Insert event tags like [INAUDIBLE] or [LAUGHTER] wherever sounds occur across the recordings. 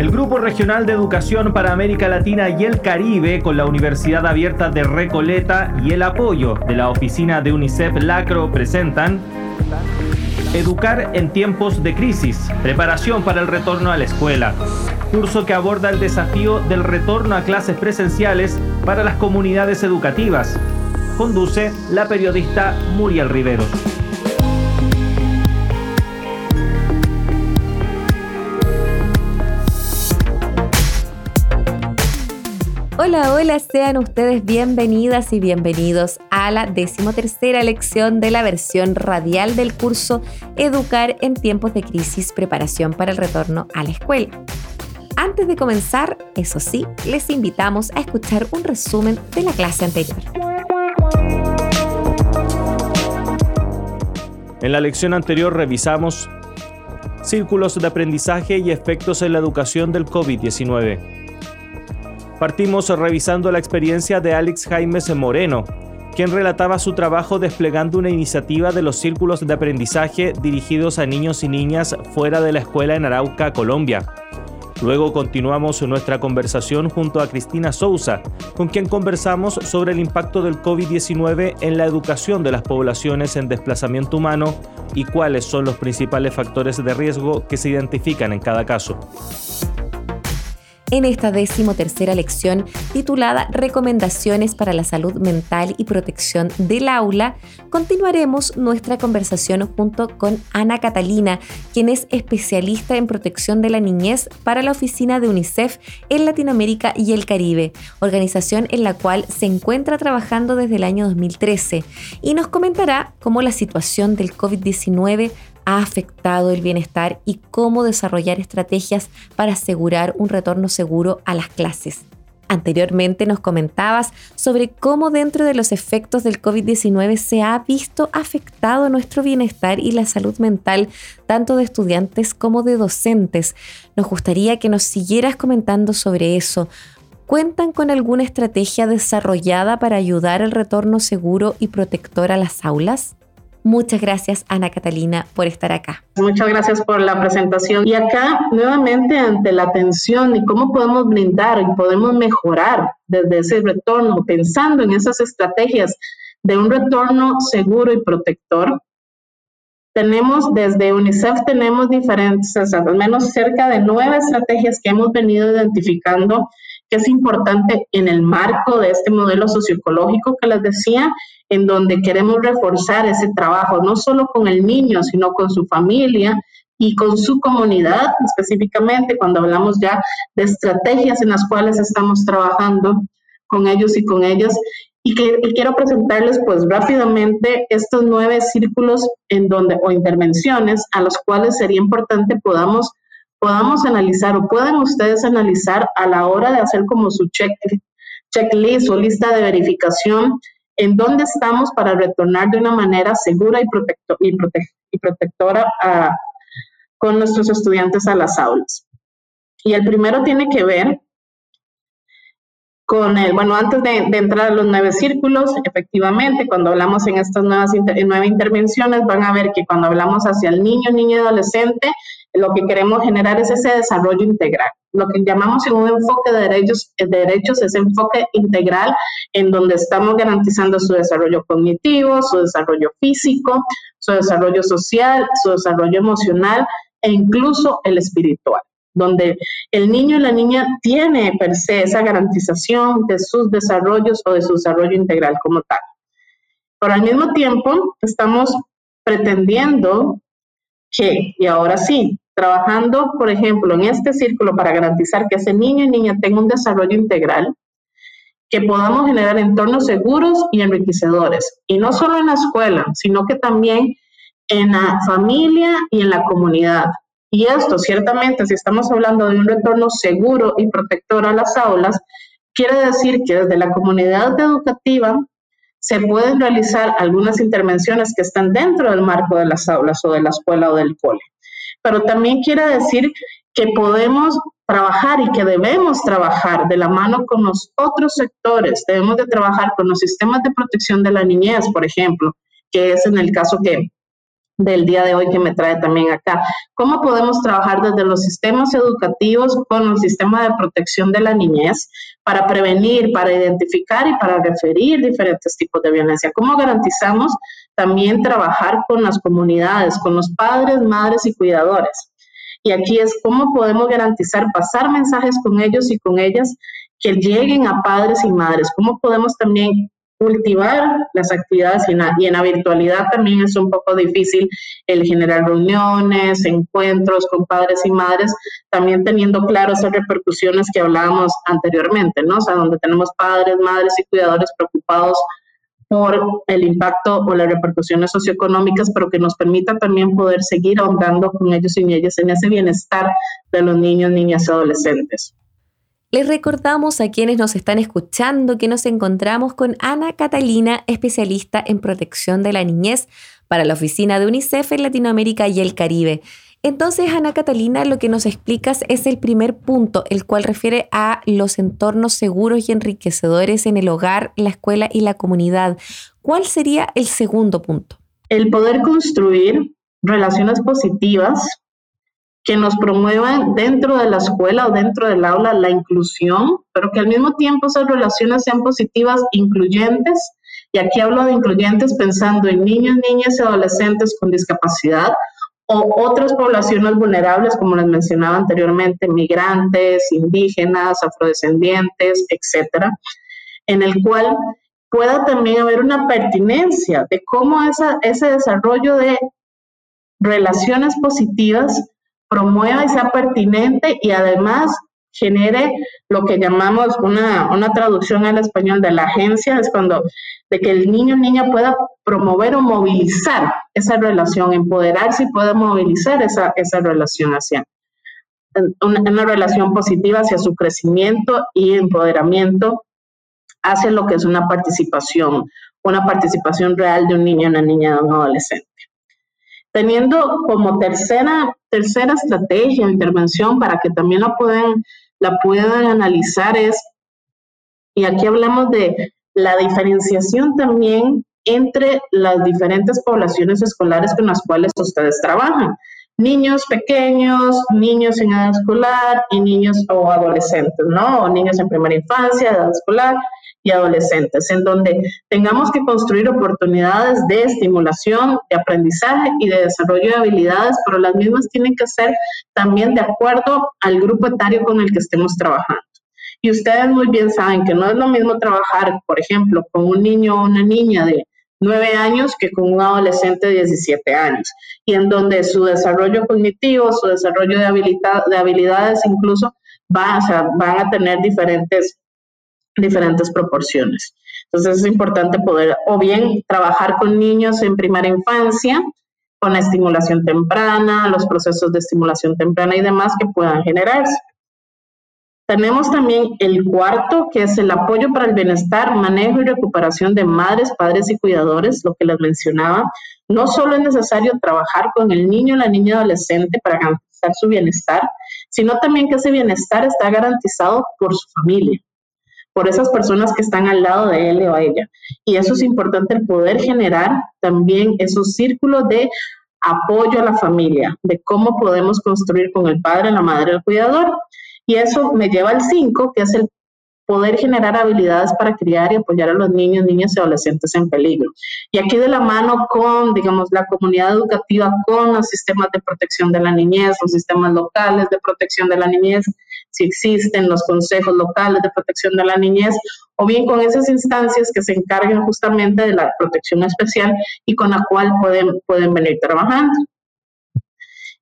El Grupo Regional de Educación para América Latina y el Caribe, con la Universidad Abierta de Recoleta y el apoyo de la oficina de UNICEF Lacro, presentan Educar en tiempos de crisis, preparación para el retorno a la escuela. Curso que aborda el desafío del retorno a clases presenciales para las comunidades educativas. Conduce la periodista Muriel Rivero. Hola, hola, sean ustedes bienvenidas y bienvenidos a la decimotercera lección de la versión radial del curso Educar en tiempos de crisis, preparación para el retorno a la escuela. Antes de comenzar, eso sí, les invitamos a escuchar un resumen de la clase anterior. En la lección anterior revisamos círculos de aprendizaje y efectos en la educación del COVID-19. Partimos revisando la experiencia de Alex Jaimes Moreno, quien relataba su trabajo desplegando una iniciativa de los círculos de aprendizaje dirigidos a niños y niñas fuera de la escuela en Arauca, Colombia. Luego continuamos nuestra conversación junto a Cristina Souza, con quien conversamos sobre el impacto del COVID-19 en la educación de las poblaciones en desplazamiento humano y cuáles son los principales factores de riesgo que se identifican en cada caso en esta decimotercera lección titulada Recomendaciones para la salud mental y protección del aula, continuaremos nuestra conversación junto con Ana Catalina, quien es especialista en protección de la niñez para la oficina de UNICEF en Latinoamérica y el Caribe, organización en la cual se encuentra trabajando desde el año 2013, y nos comentará cómo la situación del COVID-19 ha afectado el bienestar y cómo desarrollar estrategias para asegurar un retorno seguro a las clases. Anteriormente nos comentabas sobre cómo dentro de los efectos del COVID-19 se ha visto afectado nuestro bienestar y la salud mental tanto de estudiantes como de docentes. Nos gustaría que nos siguieras comentando sobre eso. ¿Cuentan con alguna estrategia desarrollada para ayudar al retorno seguro y protector a las aulas? Muchas gracias, Ana Catalina, por estar acá. Muchas gracias por la presentación. Y acá, nuevamente, ante la atención y cómo podemos brindar y podemos mejorar desde ese retorno, pensando en esas estrategias de un retorno seguro y protector, tenemos desde UNICEF, tenemos diferentes, al menos cerca de nueve estrategias que hemos venido identificando que es importante en el marco de este modelo socioecológico que les decía en donde queremos reforzar ese trabajo, no solo con el niño, sino con su familia y con su comunidad, específicamente cuando hablamos ya de estrategias en las cuales estamos trabajando con ellos y con ellas. Y, que, quiero presentarles pues rápidamente estos nueve círculos en donde, o intervenciones a los cuales sería importante podamos, podamos analizar o puedan ustedes analizar a la hora de hacer como su check, checklist o lista de verificación en dónde estamos para retornar de una manera segura y, y, protectora con nuestros estudiantes a las aulas. Y el primero tiene que ver con el, bueno, antes de, entrar a los nueve círculos, efectivamente, cuando hablamos en estas nuevas nueve intervenciones, van a ver que cuando hablamos hacia el niño, niño y adolescente, lo que queremos generar es ese desarrollo integral. Lo que llamamos en un enfoque de derechos, de derechos ese enfoque integral en donde estamos garantizando su desarrollo cognitivo, su desarrollo físico, su desarrollo social, su desarrollo emocional e incluso el espiritual donde el niño y la niña tiene per se esa garantización de sus desarrollos o de su desarrollo integral como tal. Pero al mismo tiempo estamos pretendiendo que, y ahora sí, trabajando, por ejemplo, en este círculo para garantizar que ese niño y niña tenga un desarrollo integral, que podamos generar entornos seguros y enriquecedores. Y no solo en la escuela, sino que también en la familia y en la comunidad. Y esto, ciertamente, si estamos hablando de un retorno seguro y protector a las aulas, quiere decir que desde la comunidad educativa se pueden realizar algunas intervenciones que están dentro del marco de las aulas o de la escuela o del cole pero también quiere decir que podemos trabajar y que debemos trabajar de la mano con los otros sectores. Debemos de trabajar con los sistemas de protección de la niñez, por ejemplo, que es en el caso que del día de hoy que me trae también acá. ¿Cómo podemos trabajar desde los sistemas educativos con el sistema de protección de la niñez para prevenir, para identificar y para referir diferentes tipos de violencia? ¿Cómo garantizamos también trabajar con las comunidades, con los padres, madres y cuidadores? Y aquí es cómo podemos garantizar pasar mensajes con ellos y con ellas que lleguen a padres y madres, cómo podemos también cultivar las actividades y en, la virtualidad también es un poco difícil el generar reuniones, encuentros con padres y madres, también teniendo claro esas repercusiones que hablábamos anteriormente, ¿no? O sea, donde tenemos padres, madres y cuidadores preocupados por el impacto o las repercusiones socioeconómicas, pero que nos permita también poder seguir ahondando con ellos y ellas en ese bienestar de los niños, niñas y adolescentes. Les recordamos a quienes nos están escuchando que nos encontramos con Ana Catalina, especialista en protección de la niñez para la oficina de UNICEF en Latinoamérica y el Caribe. Entonces, Ana Catalina, lo que nos explicas es el primer punto, el cual refiere a los entornos seguros y enriquecedores en el hogar, la escuela y la comunidad. ¿Cuál sería el segundo punto? El poder construir relaciones positivas que nos promuevan dentro de la escuela o dentro del aula la inclusión, pero que al mismo tiempo esas relaciones sean positivas, incluyentes. Y aquí hablo de incluyentes pensando en niños, niñas y adolescentes con discapacidad o otras poblaciones vulnerables, como les mencionaba anteriormente, migrantes, indígenas, afrodescendientes, etcétera, en el cual pueda también haber una pertinencia de cómo esa, ese desarrollo de relaciones positivas promueva y sea pertinente y además genere lo que llamamos una, una, traducción al español de la agencia, es cuando de que el niño o niña pueda promover o movilizar esa relación, empoderarse y pueda movilizar esa, esa relación hacia una, una relación positiva hacia su crecimiento y empoderamiento hacia lo que es una participación, una participación real de un niño, una niña, de un adolescente. Teniendo como tercera, tercera estrategia o intervención para que también la puedan, la puedan analizar es, y aquí hablamos de la diferenciación también entre las diferentes poblaciones escolares con las cuales ustedes trabajan. Niños pequeños, niños en edad escolar y niños o adolescentes, ¿no? O niños en primera infancia, edad escolar y adolescentes, en donde tengamos que construir oportunidades de estimulación, de aprendizaje y de desarrollo de habilidades, pero las mismas tienen que ser también de acuerdo al grupo etario con el que estemos trabajando. Y ustedes muy bien saben que no es lo mismo trabajar, por ejemplo, con un niño o una niña de 9 años que con un adolescente de 17 años, y en donde su desarrollo cognitivo, su desarrollo de, de habilidades incluso va, van a tener diferentes diferentes proporciones. Entonces es importante poder o bien trabajar con niños en primera infancia, con la estimulación temprana, los procesos de estimulación temprana y demás que puedan generarse. Tenemos también el cuarto, que es el apoyo para el bienestar, manejo y recuperación de madres, padres y cuidadores, lo que les mencionaba. No solo es necesario trabajar con el niño o la niña adolescente para garantizar su bienestar, sino también que ese bienestar está garantizado por su familia por esas personas que están al lado de él o ella. Y eso es importante, el poder generar también esos círculos de apoyo a la familia, de cómo podemos construir con el padre, la madre, el cuidador. Y eso me lleva al 5, que es el poder generar habilidades para criar y apoyar a los niños, niñas y adolescentes en peligro. Y aquí de la mano con, digamos, la comunidad educativa, con los sistemas de protección de la niñez, los sistemas locales de protección de la niñez, si existen los consejos locales de protección de la niñez, o bien con esas instancias que se encarguen justamente de la protección especial y con la cual pueden, pueden venir trabajando.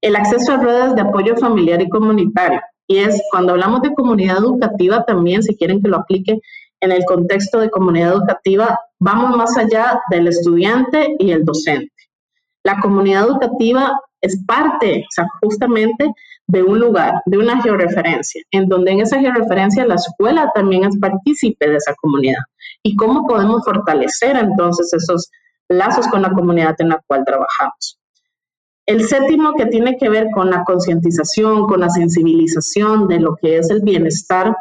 El acceso a redes de apoyo familiar y comunitario. Y es cuando hablamos de comunidad educativa también, si quieren que lo aplique en el contexto de comunidad educativa, vamos más allá del estudiante y el docente. La comunidad educativa es parte, o sea, justamente de un lugar, de una georreferencia, en donde en esa georreferencia la escuela también es partícipe de esa comunidad. ¿Y cómo podemos fortalecer entonces esos lazos con la comunidad en la cual trabajamos? El séptimo que tiene que ver con la concientización, con la sensibilización de lo que es el bienestar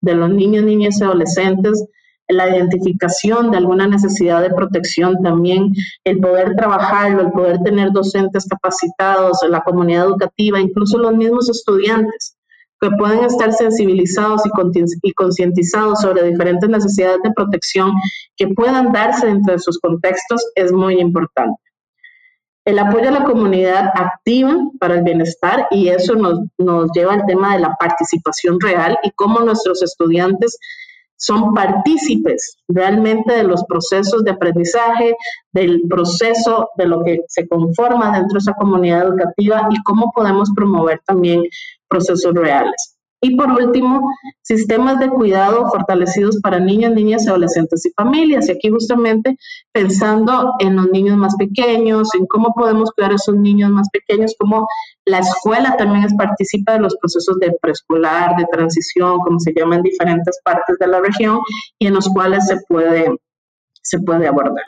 de los niños, niñas y adolescentes, la identificación de alguna necesidad de protección, también el poder trabajarlo, el poder tener docentes capacitados, la comunidad educativa, incluso los mismos estudiantes que pueden estar sensibilizados y concientizados sobre diferentes necesidades de protección que puedan darse dentro de sus contextos es muy importante. El apoyo a la comunidad activa para el bienestar y eso nos, nos lleva al tema de la participación real y cómo nuestros estudiantes son partícipes realmente de los procesos de aprendizaje, del proceso de lo que se conforma dentro de esa comunidad educativa y cómo podemos promover también procesos reales. Y por último, sistemas de cuidado fortalecidos para niños, niñas, adolescentes y familias. Y aquí justamente pensando en los niños más pequeños, en cómo podemos cuidar a esos niños más pequeños, cómo la escuela también es participa de los procesos de preescolar, de transición, como se llama en diferentes partes de la región, y en los cuales se puede, se puede abordar.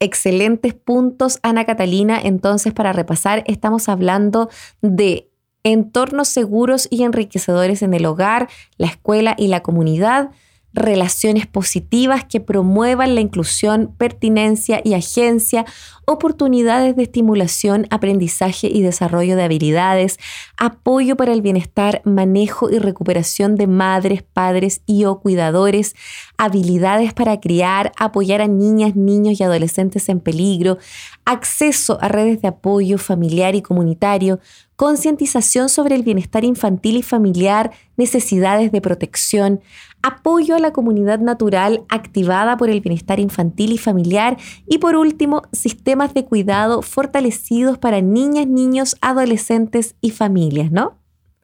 Excelentes puntos, Ana Catalina. Entonces, para repasar, estamos hablando de entornos seguros y enriquecedores en el hogar, la escuela y la comunidad, relaciones positivas que promuevan la inclusión, pertinencia y agencia, oportunidades de estimulación, aprendizaje y desarrollo de habilidades, apoyo para el bienestar, manejo y recuperación de madres, padres y o cuidadores, habilidades para criar, apoyar a niñas, niños y adolescentes en peligro, acceso a redes de apoyo familiar y comunitario, concientización sobre el bienestar infantil y familiar, necesidades de protección, apoyo a la comunidad natural activada por el bienestar infantil y familiar y por último, sistemas de cuidado fortalecidos para niñas, niños, adolescentes y familias, ¿no?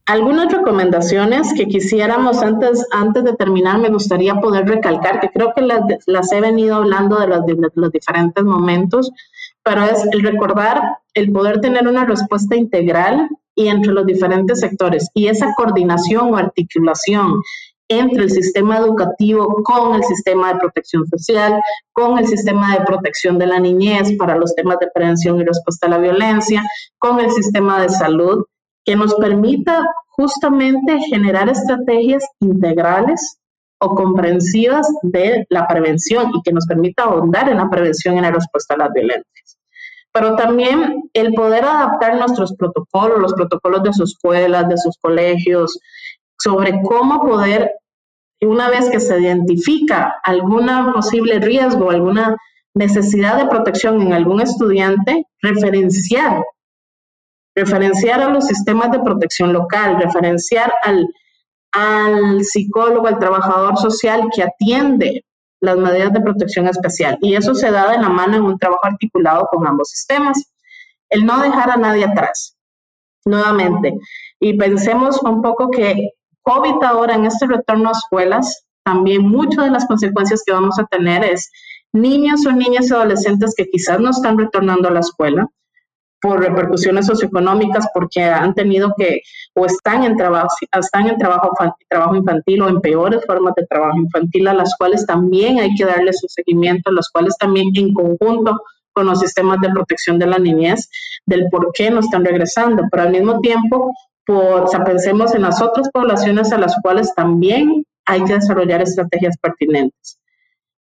Algunas recomendaciones que quisiéramos antes, antes de terminar, me gustaría poder recalcar, que creo que las, he venido hablando de los, de los diferentes momentos, pero es el recordar el poder tener una respuesta integral y entre los diferentes sectores y esa coordinación o articulación entre el sistema educativo con el sistema de protección social, con el sistema de protección de la niñez para los temas de prevención y respuesta a la violencia, con el sistema de salud, que nos permita justamente generar estrategias integrales o comprensivas de la prevención y que nos permita ahondar en la prevención y en la respuesta a las violencias. Pero también el poder adaptar nuestros protocolos, los protocolos de sus escuelas, de sus colegios, sobre cómo poder, una vez que se identifica algún posible riesgo, alguna necesidad de protección en algún estudiante, referenciar, referenciar a los sistemas de protección local, referenciar al al psicólogo, al trabajador social que atiende las medidas de protección especial. Y eso se da de la mano en un trabajo articulado con ambos sistemas. El no dejar a nadie atrás, nuevamente. Y pensemos un poco que COVID ahora en este retorno a escuelas, también muchas de las consecuencias que vamos a tener es niños o niñas adolescentes que quizás no están retornando a la escuela, por repercusiones socioeconómicas, porque han tenido que o están en trabajo, están en trabajo, trabajo infantil o en peores formas de trabajo infantil, a las cuales también hay que darle su seguimiento, las cuales también en conjunto con los sistemas de protección de la niñez, del por qué no están regresando, pero al mismo tiempo, por, o sea, pensemos en las otras poblaciones a las cuales también hay que desarrollar estrategias pertinentes.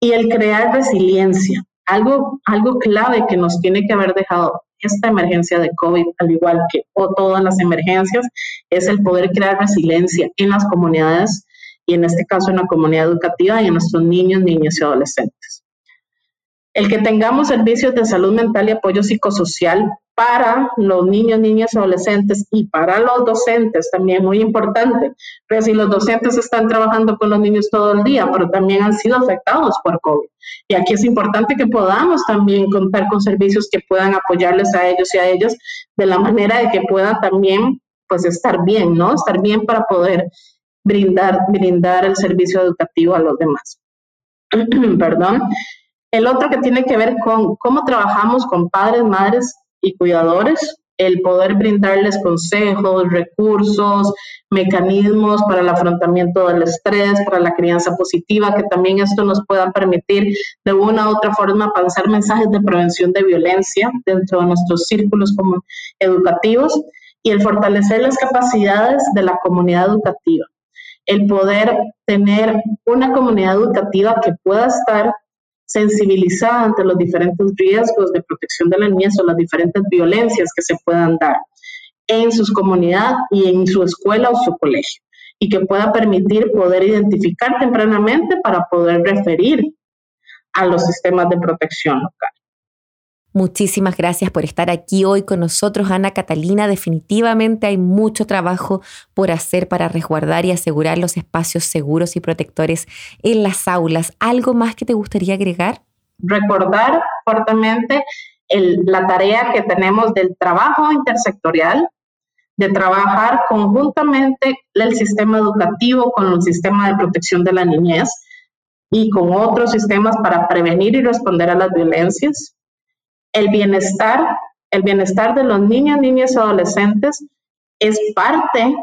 Y el crear resiliencia, algo, algo clave que nos tiene que haber dejado esta emergencia de COVID, al igual que todas las emergencias, es el poder crear resiliencia en las comunidades y en este caso en la comunidad educativa y en nuestros niños, niñas y adolescentes. El que tengamos servicios de salud mental y apoyo psicosocial para los niños, niñas, adolescentes y para los docentes también muy importante. Pero si los docentes están trabajando con los niños todo el día, pero también han sido afectados por COVID. Y aquí es importante que podamos también contar con servicios que puedan apoyarles a ellos y a ellas de la manera de que puedan también pues estar bien, ¿no? Estar bien para poder brindar, brindar el servicio educativo a los demás. [CLEARS THROAT] Perdón. El otro que tiene que ver con cómo trabajamos con padres, madres y cuidadores, el poder brindarles consejos, recursos, mecanismos para el afrontamiento del estrés, para la crianza positiva, que también esto nos pueda permitir de una u otra forma pasar mensajes de prevención de violencia dentro de nuestros círculos como educativos y el fortalecer las capacidades de la comunidad educativa. el poder tener una comunidad educativa que pueda estar sensibilizada ante los diferentes riesgos de protección de la niñez o las diferentes violencias que se puedan dar en sus comunidades y en su escuela o su colegio y que pueda permitir poder identificar tempranamente para poder referir a los sistemas de protección local. Muchísimas gracias por estar aquí hoy con nosotros, Ana Catalina. Definitivamente hay mucho trabajo por hacer para resguardar y asegurar los espacios seguros y protectores en las aulas. ¿Algo más que te gustaría agregar? Recordar fuertemente la tarea que tenemos del trabajo intersectorial, de trabajar conjuntamente el sistema educativo con el sistema de protección de la niñez y con otros sistemas para prevenir y responder a las violencias el bienestar, el bienestar de los niños, niñas y adolescentes es parte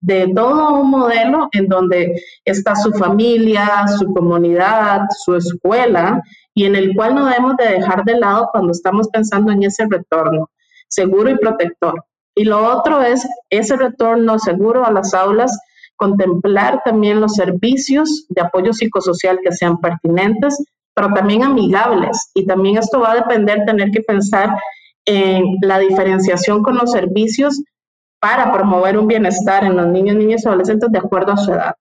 de todo un modelo en donde está su familia, su comunidad, su escuela, y en el cual no debemos de dejar de lado cuando estamos pensando en ese retorno seguro y protector. Y lo otro es ese retorno seguro a las aulas, contemplar también los servicios de apoyo psicosocial que sean pertinentes, pero también amigables. Y también esto va a depender, tener que pensar en la diferenciación con los servicios para promover un bienestar en los niños, niñas y adolescentes de acuerdo a su edad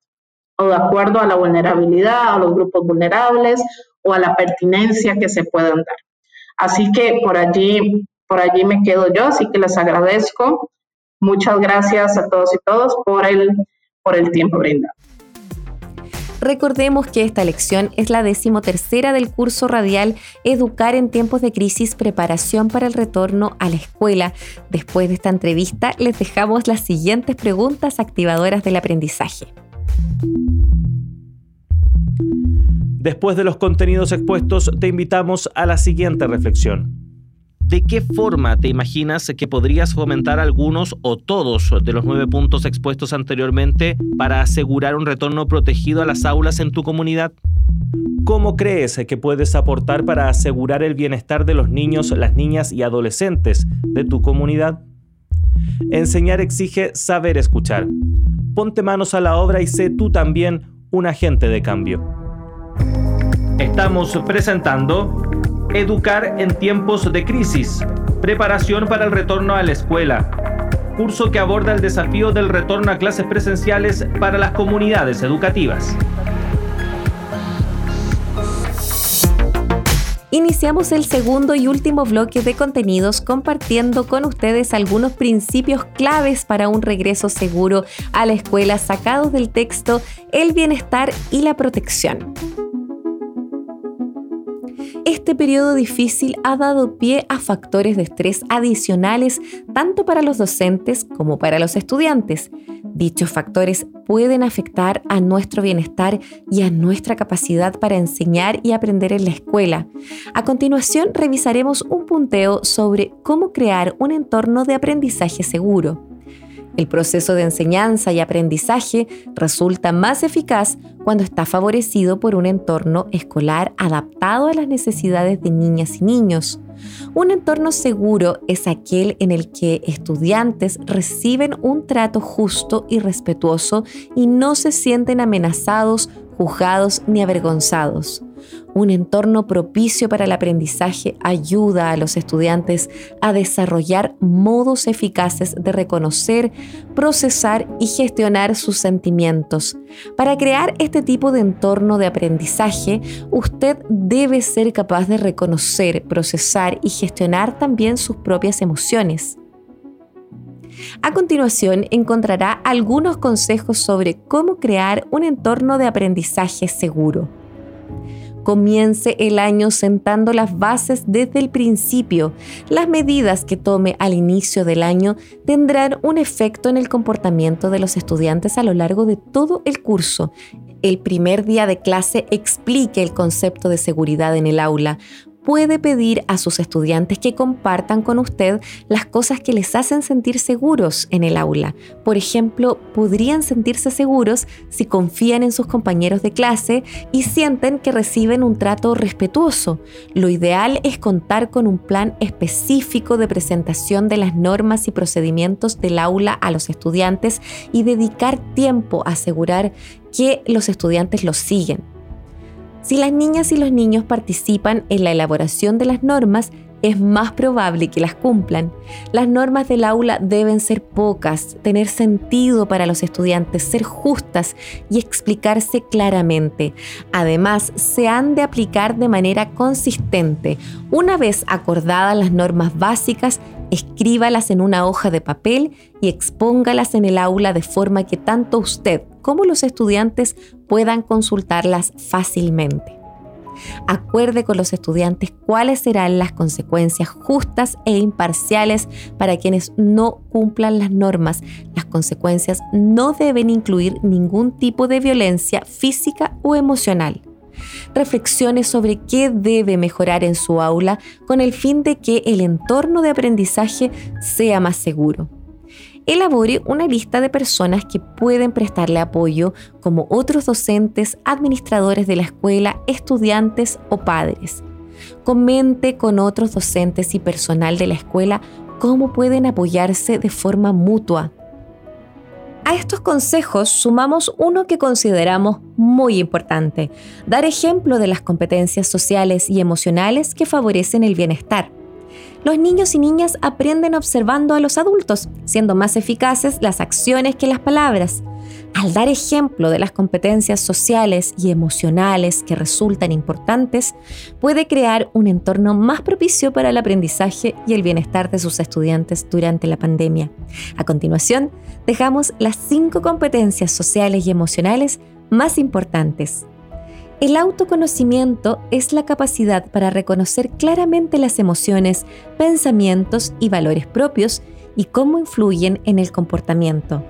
o de acuerdo a la vulnerabilidad, a los grupos vulnerables o a la pertinencia que se puedan dar. Así que por allí, por allí me quedo yo, así que les agradezco. Muchas gracias a todos y todas por el, por el tiempo brindado. Recordemos que esta lección es la decimotercera del curso radial Educar en tiempos de crisis, preparación para el retorno a la escuela. Después de esta entrevista les dejamos las siguientes preguntas activadoras del aprendizaje. Después de los contenidos expuestos, te invitamos a la siguiente reflexión. ¿De qué forma te imaginas que podrías fomentar algunos o todos de los nueve puntos expuestos anteriormente para asegurar un retorno protegido a las aulas en tu comunidad? ¿Cómo crees que puedes aportar para asegurar el bienestar de los niños, las niñas y adolescentes de tu comunidad? Enseñar exige saber escuchar. Ponte manos a la obra y sé tú también un agente de cambio. Estamos presentando Educar en tiempos de crisis. Preparación para el retorno a la escuela. Curso que aborda el desafío del retorno a clases presenciales para las comunidades educativas. Iniciamos el segundo y último bloque de contenidos compartiendo con ustedes algunos principios claves para un regreso seguro a la escuela sacados del texto El bienestar y la protección. Este periodo difícil ha dado pie a factores de estrés adicionales tanto para los docentes como para los estudiantes. Dichos factores pueden afectar a nuestro bienestar y a nuestra capacidad para enseñar y aprender en la escuela. A continuación revisaremos un punteo sobre cómo crear un entorno de aprendizaje seguro. El proceso de enseñanza y aprendizaje resulta más eficaz cuando está favorecido por un entorno escolar adaptado a las necesidades de niñas y niños. Un entorno seguro es aquel en el que estudiantes reciben un trato justo y respetuoso y no se sienten amenazados, juzgados ni avergonzados. Un entorno propicio para el aprendizaje ayuda a los estudiantes a desarrollar modos eficaces de reconocer, procesar y gestionar sus sentimientos. Para crear este tipo de entorno de aprendizaje, usted debe ser capaz de reconocer, procesar y gestionar también sus propias emociones. A continuación encontrará algunos consejos sobre cómo crear un entorno de aprendizaje seguro. Comience el año sentando las bases desde el principio. Las medidas que tome al inicio del año tendrán un efecto en el comportamiento de los estudiantes a lo largo de todo el curso. El primer día de clase explique el concepto de seguridad en el aula puede pedir a sus estudiantes que compartan con usted las cosas que les hacen sentir seguros en el aula. Por ejemplo, podrían sentirse seguros si confían en sus compañeros de clase y sienten que reciben un trato respetuoso. Lo ideal es contar con un plan específico de presentación de las normas y procedimientos del aula a los estudiantes y dedicar tiempo a asegurar que los estudiantes los siguen. Si las niñas y los niños participan en la elaboración de las normas, es más probable que las cumplan. Las normas del aula deben ser pocas, tener sentido para los estudiantes, ser justas y explicarse claramente. Además, se han de aplicar de manera consistente. Una vez acordadas las normas básicas, escríbalas en una hoja de papel y expóngalas en el aula de forma que tanto usted como los estudiantes puedan consultarlas fácilmente. Acuerde con los estudiantes cuáles serán las consecuencias justas e imparciales para quienes no cumplan las normas. Las consecuencias no deben incluir ningún tipo de violencia física o emocional. Reflexione sobre qué debe mejorar en su aula con el fin de que el entorno de aprendizaje sea más seguro elabore una lista de personas que pueden prestarle apoyo, como otros docentes, administradores de la escuela, estudiantes o padres. Comente con otros docentes y personal de la escuela cómo pueden apoyarse de forma mutua. A estos consejos sumamos uno que consideramos muy importante, dar ejemplo de las competencias sociales y emocionales que favorecen el bienestar los niños y niñas aprenden observando a los adultos, siendo más eficaces las acciones que las palabras. Al dar ejemplo de las competencias sociales y emocionales que resultan importantes, puede crear un entorno más propicio para el aprendizaje y el bienestar de sus estudiantes durante la pandemia. A continuación, dejamos las cinco competencias sociales y emocionales más importantes. El autoconocimiento es la capacidad para reconocer claramente las emociones, pensamientos y valores propios y cómo influyen en el comportamiento.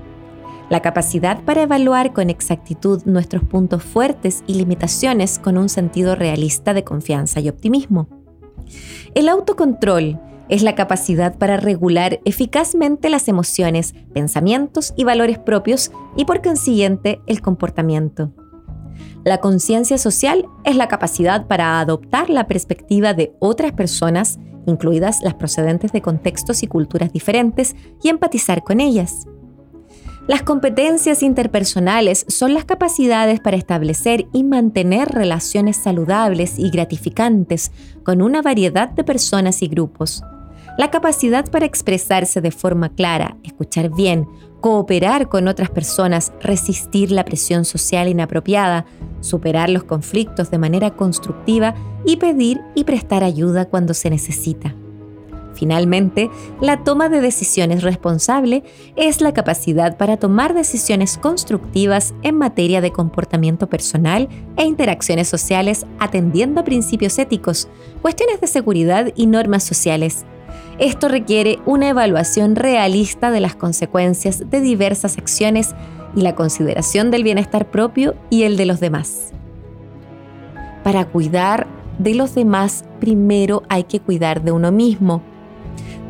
La capacidad para evaluar con exactitud nuestros puntos fuertes y limitaciones con un sentido realista de confianza y optimismo. El autocontrol es la capacidad para regular eficazmente las emociones, pensamientos y valores propios y por consiguiente el comportamiento. La conciencia social es la capacidad para adoptar la perspectiva de otras personas, incluidas las procedentes de contextos y culturas diferentes, y empatizar con ellas. Las competencias interpersonales son las capacidades para establecer y mantener relaciones saludables y gratificantes con una variedad de personas y grupos. La capacidad para expresarse de forma clara, escuchar bien, cooperar con otras personas, resistir la presión social inapropiada, superar los conflictos de manera constructiva y pedir y prestar ayuda cuando se necesita. Finalmente, la toma de decisiones responsable es la capacidad para tomar decisiones constructivas en materia de comportamiento personal e interacciones sociales atendiendo a principios éticos, cuestiones de seguridad y normas sociales esto requiere una evaluación realista de las consecuencias de diversas acciones y la consideración del bienestar propio y el de los demás. Para cuidar de los demás, primero hay que cuidar de uno mismo.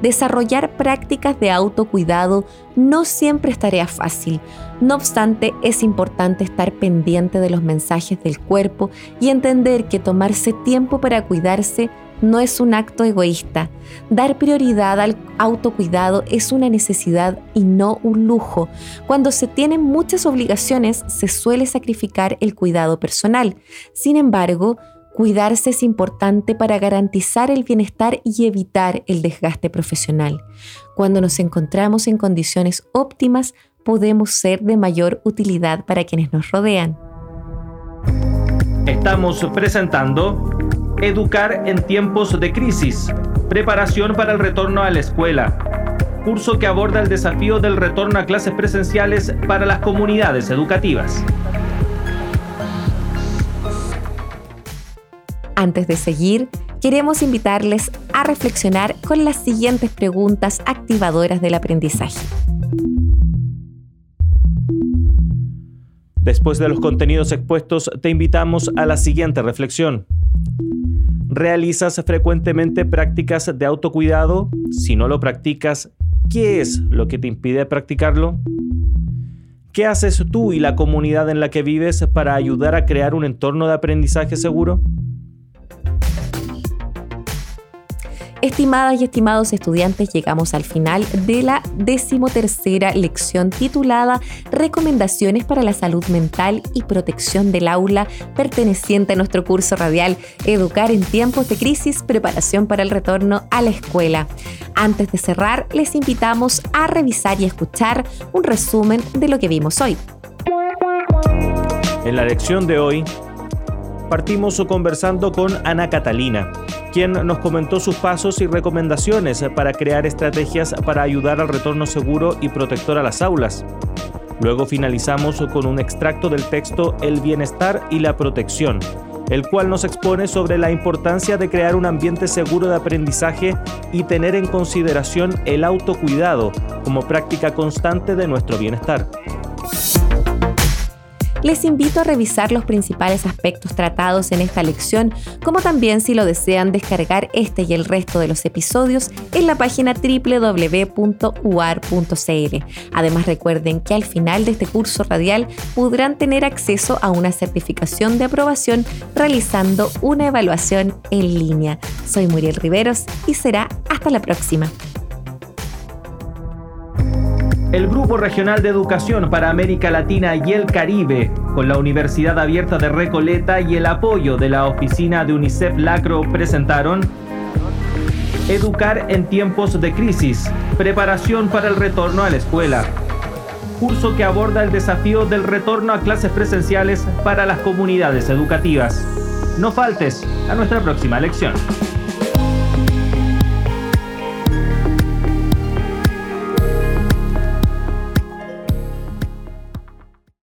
Desarrollar prácticas de autocuidado no siempre es tarea fácil. No obstante, es importante estar pendiente de los mensajes del cuerpo y entender que tomarse tiempo para cuidarse no es un acto egoísta. Dar prioridad al autocuidado es una necesidad y no un lujo. Cuando se tienen muchas obligaciones, se suele sacrificar el cuidado personal. Sin embargo, cuidarse es importante para garantizar el bienestar y evitar el desgaste profesional. Cuando nos encontramos en condiciones óptimas, podemos ser de mayor utilidad para quienes nos rodean. Estamos presentando Educar en tiempos de crisis. Preparación para el retorno a la escuela. Curso que aborda el desafío del retorno a clases presenciales para las comunidades educativas. Antes de seguir, queremos invitarles a reflexionar con las siguientes preguntas activadoras del aprendizaje. Después de los contenidos expuestos, te invitamos a la siguiente reflexión. ¿Realizas frecuentemente prácticas de autocuidado? Si no lo practicas, ¿qué es lo que te impide practicarlo? ¿Qué haces tú y la comunidad en la que vives para ayudar a crear un entorno de aprendizaje seguro? Estimadas y estimados estudiantes, llegamos al final de la decimotercera lección titulada Recomendaciones para la salud mental y protección del aula, perteneciente a nuestro curso radial Educar en tiempos de crisis, preparación para el retorno a la escuela. Antes de cerrar, les invitamos a revisar y escuchar un resumen de lo que vimos hoy. En la lección de hoy, partimos conversando con Ana Catalina quien nos comentó sus pasos y recomendaciones para crear estrategias para ayudar al retorno seguro y protector a las aulas. Luego finalizamos con un extracto del texto El bienestar y la protección, el cual nos expone sobre la importancia de crear un ambiente seguro de aprendizaje y tener en consideración el autocuidado como práctica constante de nuestro bienestar les invito a revisar los principales aspectos tratados en esta lección, como también si lo desean descargar este y el resto de los episodios en la página www.uar.cl. Además recuerden que al final de este curso radial podrán tener acceso a una certificación de aprobación realizando una evaluación en línea. Soy Muriel Riveros y será hasta la próxima el Grupo Regional de Educación para América Latina y el Caribe, con la Universidad Abierta de Recoleta y el apoyo de la oficina de UNICEF Lacro, presentaron Educar en tiempos de crisis, preparación para el retorno a la escuela. Curso que aborda el desafío del retorno a clases presenciales para las comunidades educativas. No faltes a nuestra próxima lección.